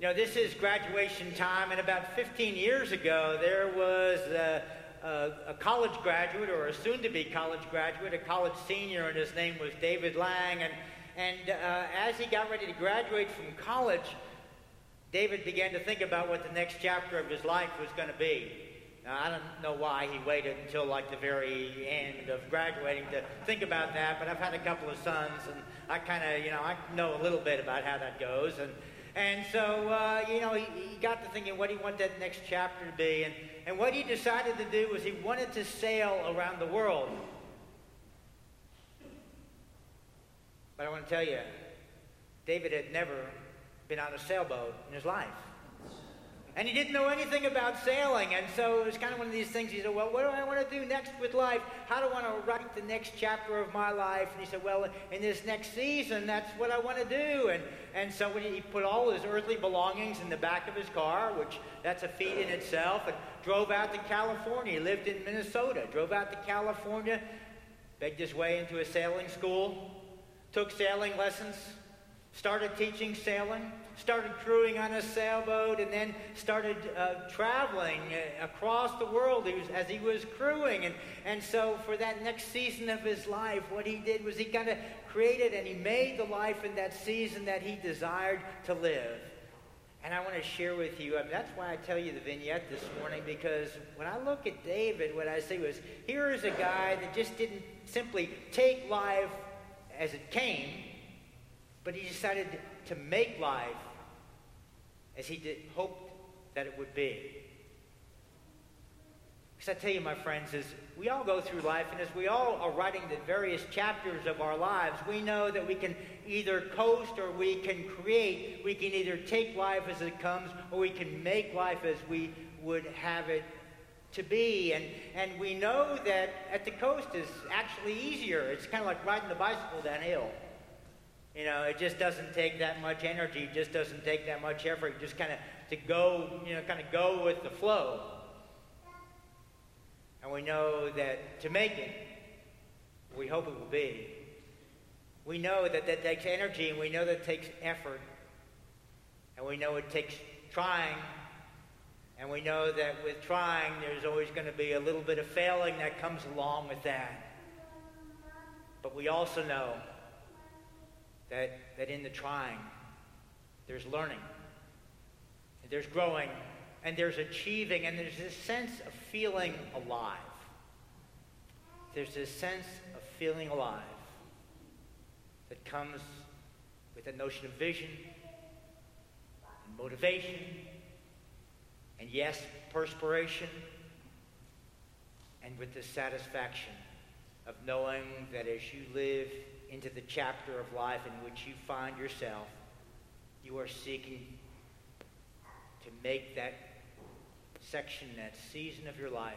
You know, this is graduation time, and about 15 years ago, there was a, a, a college graduate or a soon to be college graduate, a college senior, and his name was David Lang. And, and uh, as he got ready to graduate from college, David began to think about what the next chapter of his life was going to be. Now, I don't know why he waited until like the very end of graduating to think about that, but I've had a couple of sons, and I kind of, you know, I know a little bit about how that goes. And and so, uh, you know, he, he, got to thinking what he wanted that next chapter to be. And, and what he decided to do was he wanted to sail around the world. But I want to tell you, David had never been on a sailboat in his life. And he didn't know anything about sailing. And so it was kind of one of these things. He said, Well, what do I want to do next with life? How do I want to write the next chapter of my life? And he said, Well, in this next season, that's what I want to do. And, and so he put all his earthly belongings in the back of his car, which that's a feat in itself, and drove out to California. He lived in Minnesota, drove out to California, begged his way into a sailing school, took sailing lessons, started teaching sailing started crewing on a sailboat and then started uh, traveling uh, across the world as he was crewing. And, and so, for that next season of his life, what he did was he kind of created and he made the life in that season that he desired to live. And I want to share with you, I mean, that's why I tell you the vignette this morning, because when I look at David, what I see was here is a guy that just didn't simply take life as it came, but he decided to make life as he did, hoped that it would be. Because I tell you, my friends, as we all go through life, and as we all are writing the various chapters of our lives, we know that we can either coast or we can create. We can either take life as it comes or we can make life as we would have it to be. And, and we know that at the coast is actually easier. It's kind of like riding the bicycle downhill. You know, it just doesn't take that much energy, it just doesn't take that much effort, just kind of to go, you know, kind of go with the flow. And we know that to make it, we hope it will be. We know that that takes energy, and we know that takes effort, and we know it takes trying, and we know that with trying, there's always going to be a little bit of failing that comes along with that. But we also know that, that in the trying, there's learning, there's growing, and there's achieving, and there's this sense of feeling alive. There's this sense of feeling alive that comes with a notion of vision and motivation, and yes, perspiration, and with the satisfaction of knowing that as you live into the chapter of life in which you find yourself, you are seeking to make that section, that season of your life,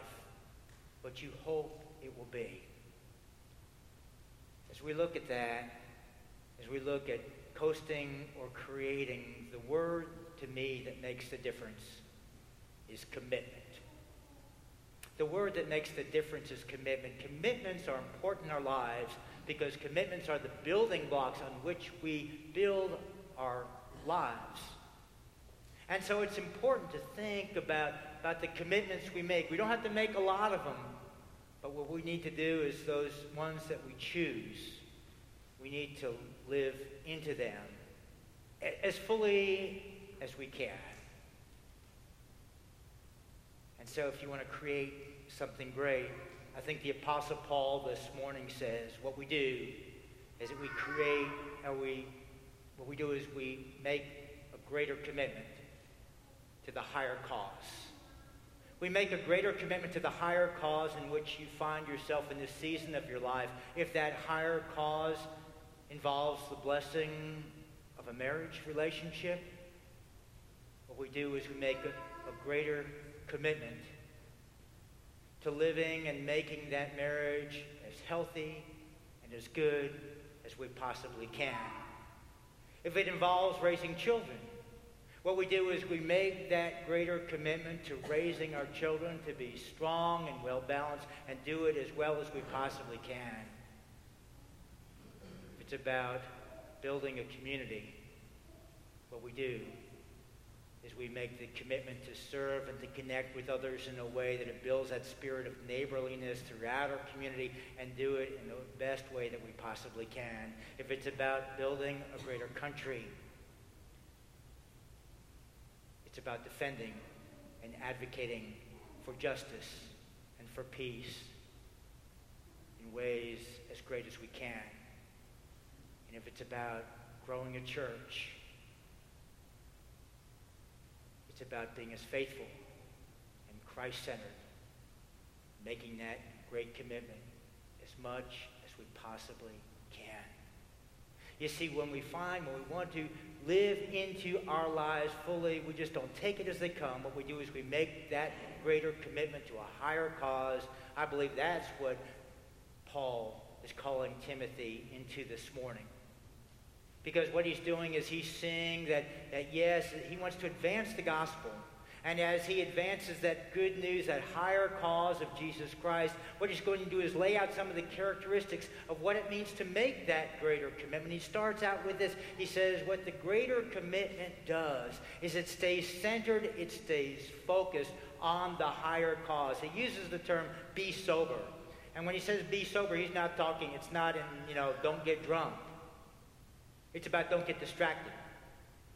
what you hope it will be. As we look at that, as we look at coasting or creating, the word to me that makes the difference is commitment. The word that makes the difference is commitment. Commitments are important in our lives because commitments are the building blocks on which we build our lives. And so it's important to think about, about the commitments we make. We don't have to make a lot of them, but what we need to do is those ones that we choose, we need to live into them as fully as we can. And so if you want to create something great, I think the Apostle Paul this morning says what we do is that we create, or we, what we do is we make a greater commitment to the higher cause. We make a greater commitment to the higher cause in which you find yourself in this season of your life. If that higher cause involves the blessing of a marriage relationship, what we do is we make a, a greater commitment to living and making that marriage as healthy and as good as we possibly can. If it involves raising children, what we do is we make that greater commitment to raising our children to be strong and well balanced and do it as well as we possibly can. It's about building a community, what we do as we make the commitment to serve and to connect with others in a way that it builds that spirit of neighborliness throughout our community and do it in the best way that we possibly can. If it's about building a greater country, it's about defending and advocating for justice and for peace in ways as great as we can. And if it's about growing a church, it's about being as faithful and Christ centered, making that great commitment as much as we possibly can. You see, when we find, when we want to live into our lives fully, we just don't take it as they come. What we do is we make that greater commitment to a higher cause. I believe that's what Paul is calling Timothy into this morning. Because what he's doing is he's seeing that, that yes, he wants to advance the gospel. And as he advances that good news, that higher cause of Jesus Christ, what he's going to do is lay out some of the characteristics of what it means to make that greater commitment. He starts out with this. He says, What the greater commitment does is it stays centered, it stays focused on the higher cause. He uses the term be sober. And when he says be sober, he's not talking, it's not in, you know, don't get drunk. It's about don't get distracted.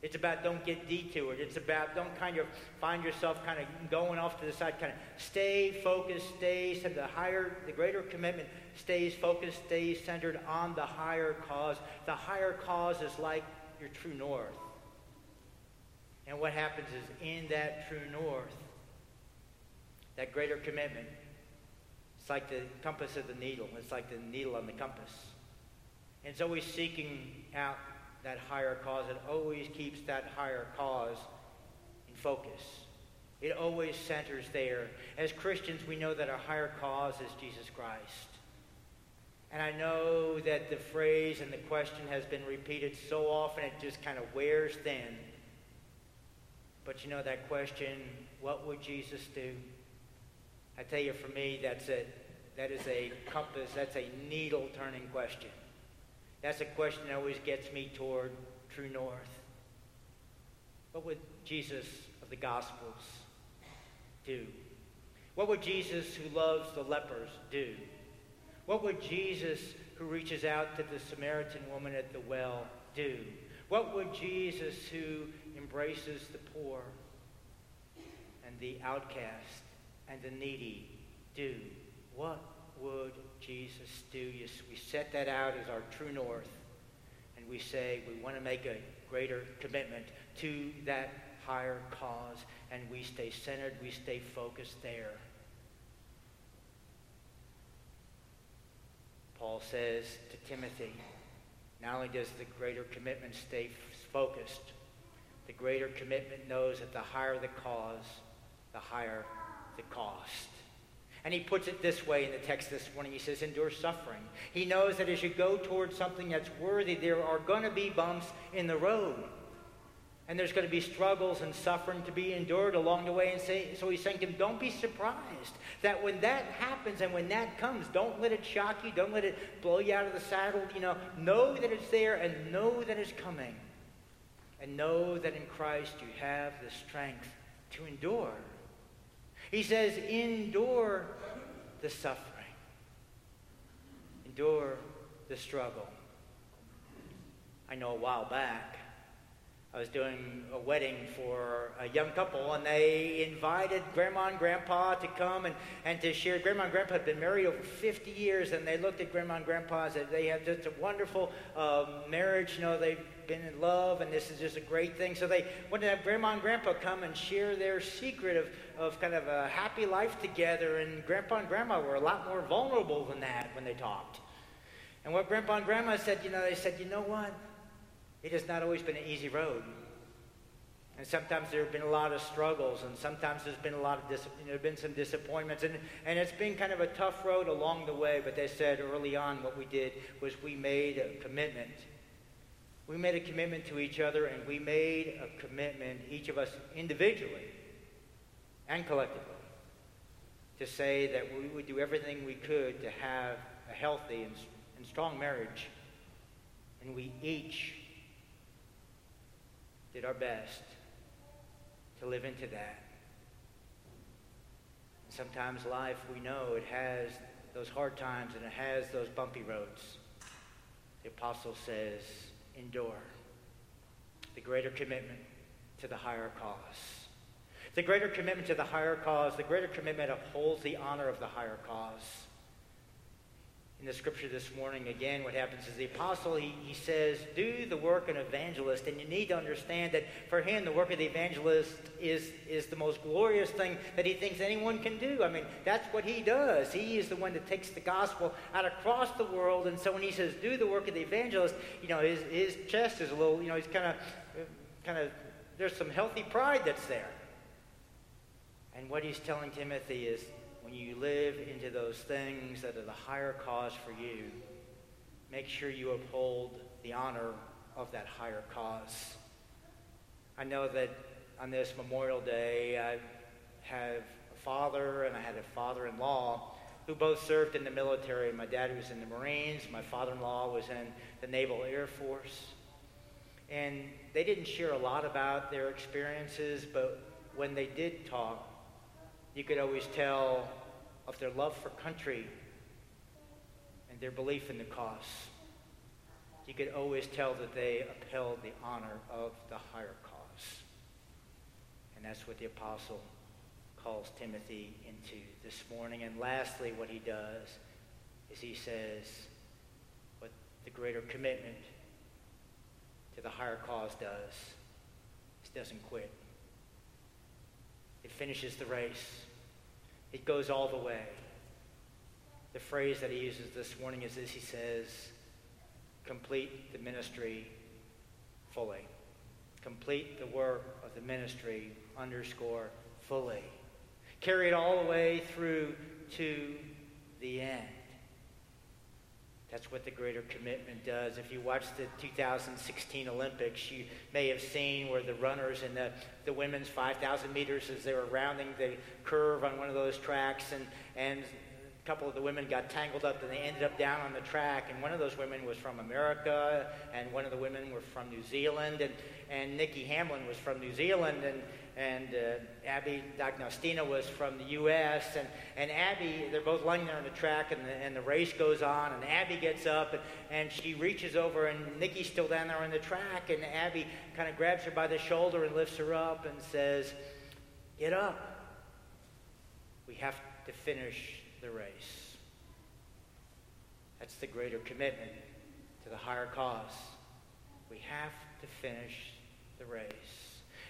It's about don't get detoured. It's about don't kind of find yourself kind of going off to the side. Kind of stay focused, stay the higher, the greater commitment stays focused, stays centered on the higher cause. The higher cause is like your true north. And what happens is in that true north, that greater commitment, it's like the compass of the needle. It's like the needle on the compass. And it's always seeking out that higher cause. It always keeps that higher cause in focus. It always centers there. As Christians, we know that our higher cause is Jesus Christ. And I know that the phrase and the question has been repeated so often it just kind of wears thin. But you know that question, what would Jesus do? I tell you, for me, that's it. That is a compass, that's a needle turning question. That's a question that always gets me toward true north. What would Jesus of the Gospels do? What would Jesus who loves the lepers do? What would Jesus who reaches out to the Samaritan woman at the well do? What would Jesus who embraces the poor and the outcast and the needy do? What would Jesus do? Yes, we set that out as our true north, and we say we want to make a greater commitment to that higher cause, and we stay centered, we stay focused there. Paul says to Timothy, not only does the greater commitment stay focused, the greater commitment knows that the higher the cause, the higher the cost. And he puts it this way in the text this morning. He says, endure suffering. He knows that as you go towards something that's worthy, there are going to be bumps in the road. And there's going to be struggles and suffering to be endured along the way. And say, so he's saying to him, don't be surprised that when that happens and when that comes, don't let it shock you. Don't let it blow you out of the saddle. You know, know that it's there and know that it's coming. And know that in Christ you have the strength to endure. He says, endure the suffering, endure the struggle. I know a while back, I was doing a wedding for a young couple, and they invited Grandma and Grandpa to come and, and to share. Grandma and Grandpa had been married over 50 years, and they looked at Grandma and Grandpa and said they had just a wonderful uh, marriage. You know, they've been in love, and this is just a great thing. So they wanted to have Grandma and Grandpa come and share their secret of, of kind of a happy life together. And Grandpa and Grandma were a lot more vulnerable than that when they talked. And what Grandpa and Grandma said, you know, they said, you know what? It has not always been an easy road. And sometimes there have been a lot of struggles, and sometimes there's been a lot of dis- you know, there have been some disappointments, and, and it's been kind of a tough road along the way. But they said early on, what we did was we made a commitment. We made a commitment to each other, and we made a commitment, each of us individually and collectively, to say that we would do everything we could to have a healthy and, and strong marriage. And we each did our best to live into that. Sometimes life, we know it has those hard times and it has those bumpy roads. The apostle says, endure. The greater commitment to the higher cause. The greater commitment to the higher cause, the greater commitment upholds the honor of the higher cause in the scripture this morning, again, what happens is the apostle, he, he says, do the work of an evangelist. And you need to understand that for him, the work of the evangelist is, is the most glorious thing that he thinks anyone can do. I mean, that's what he does. He is the one that takes the gospel out across the world. And so when he says, do the work of the evangelist, you know, his, his chest is a little, you know, he's kind of, kind of, there's some healthy pride that's there. And what he's telling Timothy is, when you live into those things that are the higher cause for you, make sure you uphold the honor of that higher cause. I know that on this Memorial Day, I have a father and I had a father in law who both served in the military. My dad was in the Marines, my father in law was in the Naval Air Force. And they didn't share a lot about their experiences, but when they did talk, you could always tell of their love for country and their belief in the cause. You could always tell that they upheld the honor of the higher cause. And that's what the apostle calls Timothy into this morning. And lastly, what he does is he says what the greater commitment to the higher cause does is doesn't quit. It finishes the race. It goes all the way. The phrase that he uses this morning is this he says, complete the ministry fully. Complete the work of the ministry, underscore, fully. Carry it all the way through to the end. That's what the greater commitment does. If you watch the 2016 Olympics, you may have seen where the runners in the, the women's 5,000 meters, as they were rounding the curve on one of those tracks, and, and a couple of the women got tangled up and they ended up down on the track. And one of those women was from America, and one of the women were from New Zealand, and, and Nikki Hamblin was from New Zealand. And, and uh, Abby D'Agostino was from the U.S. And, and Abby, they're both lying there on the track, and the, and the race goes on. And Abby gets up, and, and she reaches over, and Nikki's still down there on the track. And Abby kind of grabs her by the shoulder and lifts her up and says, Get up. We have to finish the race. That's the greater commitment to the higher cause. We have to finish the race.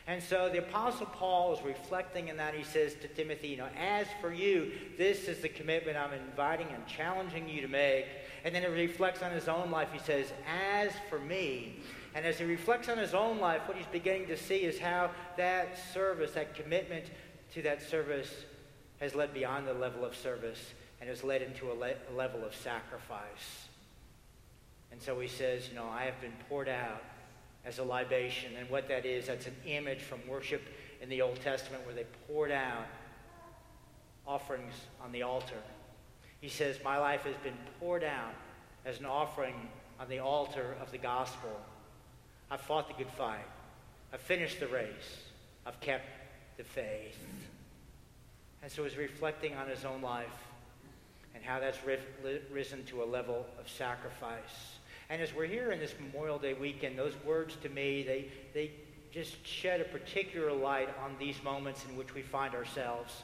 And so the Apostle Paul is reflecting in that. He says to Timothy, you know, as for you, this is the commitment I'm inviting and challenging you to make. And then he reflects on his own life. He says, as for me. And as he reflects on his own life, what he's beginning to see is how that service, that commitment to that service, has led beyond the level of service and has led into a, le- a level of sacrifice. And so he says, you know, I have been poured out as a libation. And what that is, that's an image from worship in the Old Testament where they poured out offerings on the altar. He says, My life has been poured out as an offering on the altar of the gospel. I've fought the good fight. I've finished the race. I've kept the faith. And so he's reflecting on his own life and how that's risen to a level of sacrifice. And as we're here in this Memorial Day weekend, those words to me, they, they just shed a particular light on these moments in which we find ourselves.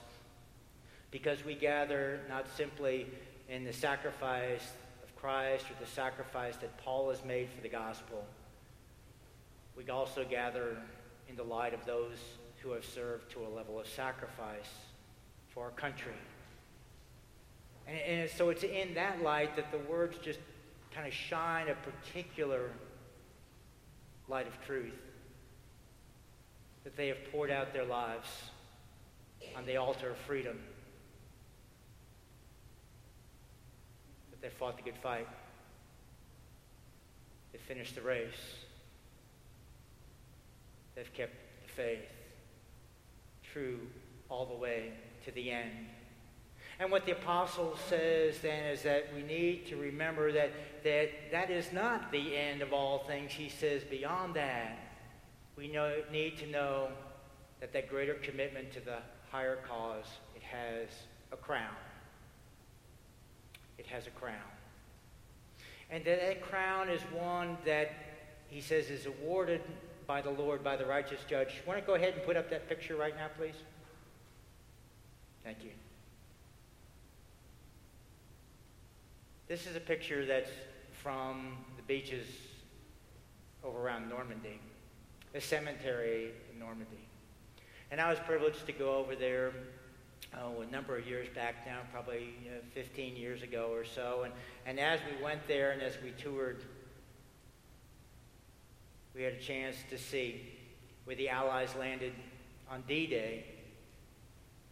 Because we gather not simply in the sacrifice of Christ or the sacrifice that Paul has made for the gospel, we also gather in the light of those who have served to a level of sacrifice for our country. And, and so it's in that light that the words just kind of shine a particular light of truth. That they have poured out their lives on the altar of freedom. That they fought the good fight. They finished the race. They've kept the faith true all the way to the end. And what the apostle says then is that we need to remember that that, that is not the end of all things. He says beyond that, we know, need to know that that greater commitment to the higher cause, it has a crown. It has a crown. And that, that crown is one that he says is awarded by the Lord, by the righteous judge. Want to go ahead and put up that picture right now, please? Thank you. This is a picture that's from the beaches over around Normandy, a cemetery in Normandy. And I was privileged to go over there oh, a number of years back now, probably you know, 15 years ago or so. And, and as we went there and as we toured, we had a chance to see where the Allies landed on D-Day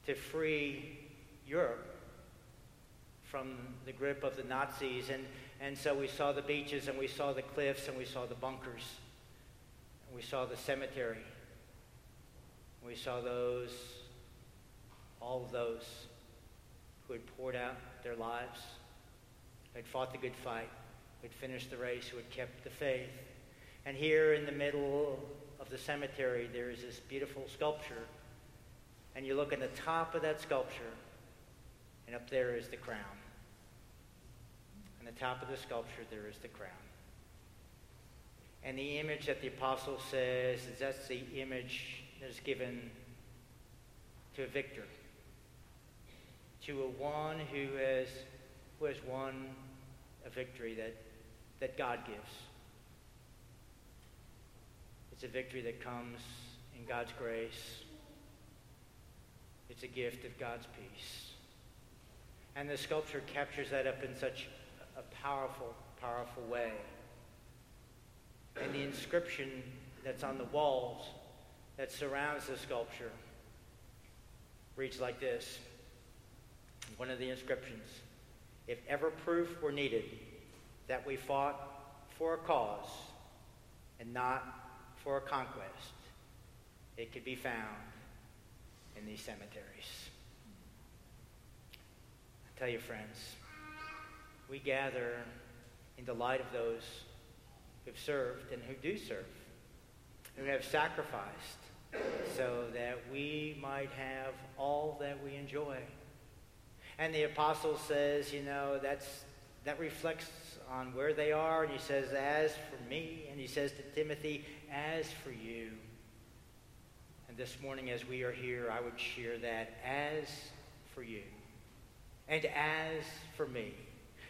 to free Europe from the grip of the Nazis. And, and so we saw the beaches and we saw the cliffs and we saw the bunkers. And we saw the cemetery. We saw those, all of those who had poured out their lives, who had fought the good fight, who had finished the race, who had kept the faith. And here in the middle of the cemetery, there is this beautiful sculpture. And you look at the top of that sculpture, and up there is the crown. On the top of the sculpture, there is the crown. And the image that the apostle says is that's the image that is given to a victor, to a one who has, who has won a victory that, that God gives. It's a victory that comes in God's grace. It's a gift of God's peace. And the sculpture captures that up in such a powerful, powerful way. And the inscription that's on the walls that surrounds the sculpture reads like this. One of the inscriptions If ever proof were needed that we fought for a cause and not for a conquest, it could be found in these cemeteries. Tell you, friends, we gather in the light of those who've served and who do serve, who have sacrificed so that we might have all that we enjoy. And the apostle says, you know, that's, that reflects on where they are. And he says, as for me, and he says to Timothy, as for you. And this morning, as we are here, I would share that as for you and as for me.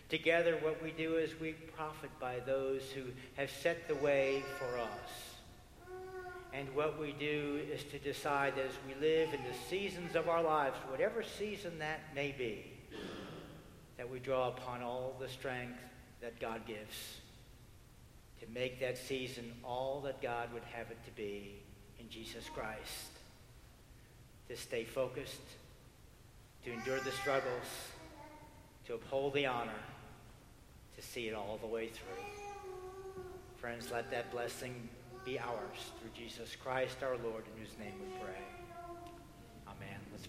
Together, what we do is we profit by those who have set the way for us. And what we do is to decide as we live in the seasons of our lives, whatever season that may be, that we draw upon all the strength that God gives to make that season all that God would have it to be in Jesus Christ. To stay focused, to endure the struggles, to uphold the honor, to see it all the way through. Friends, let that blessing be ours through Jesus Christ our Lord, in whose name we pray.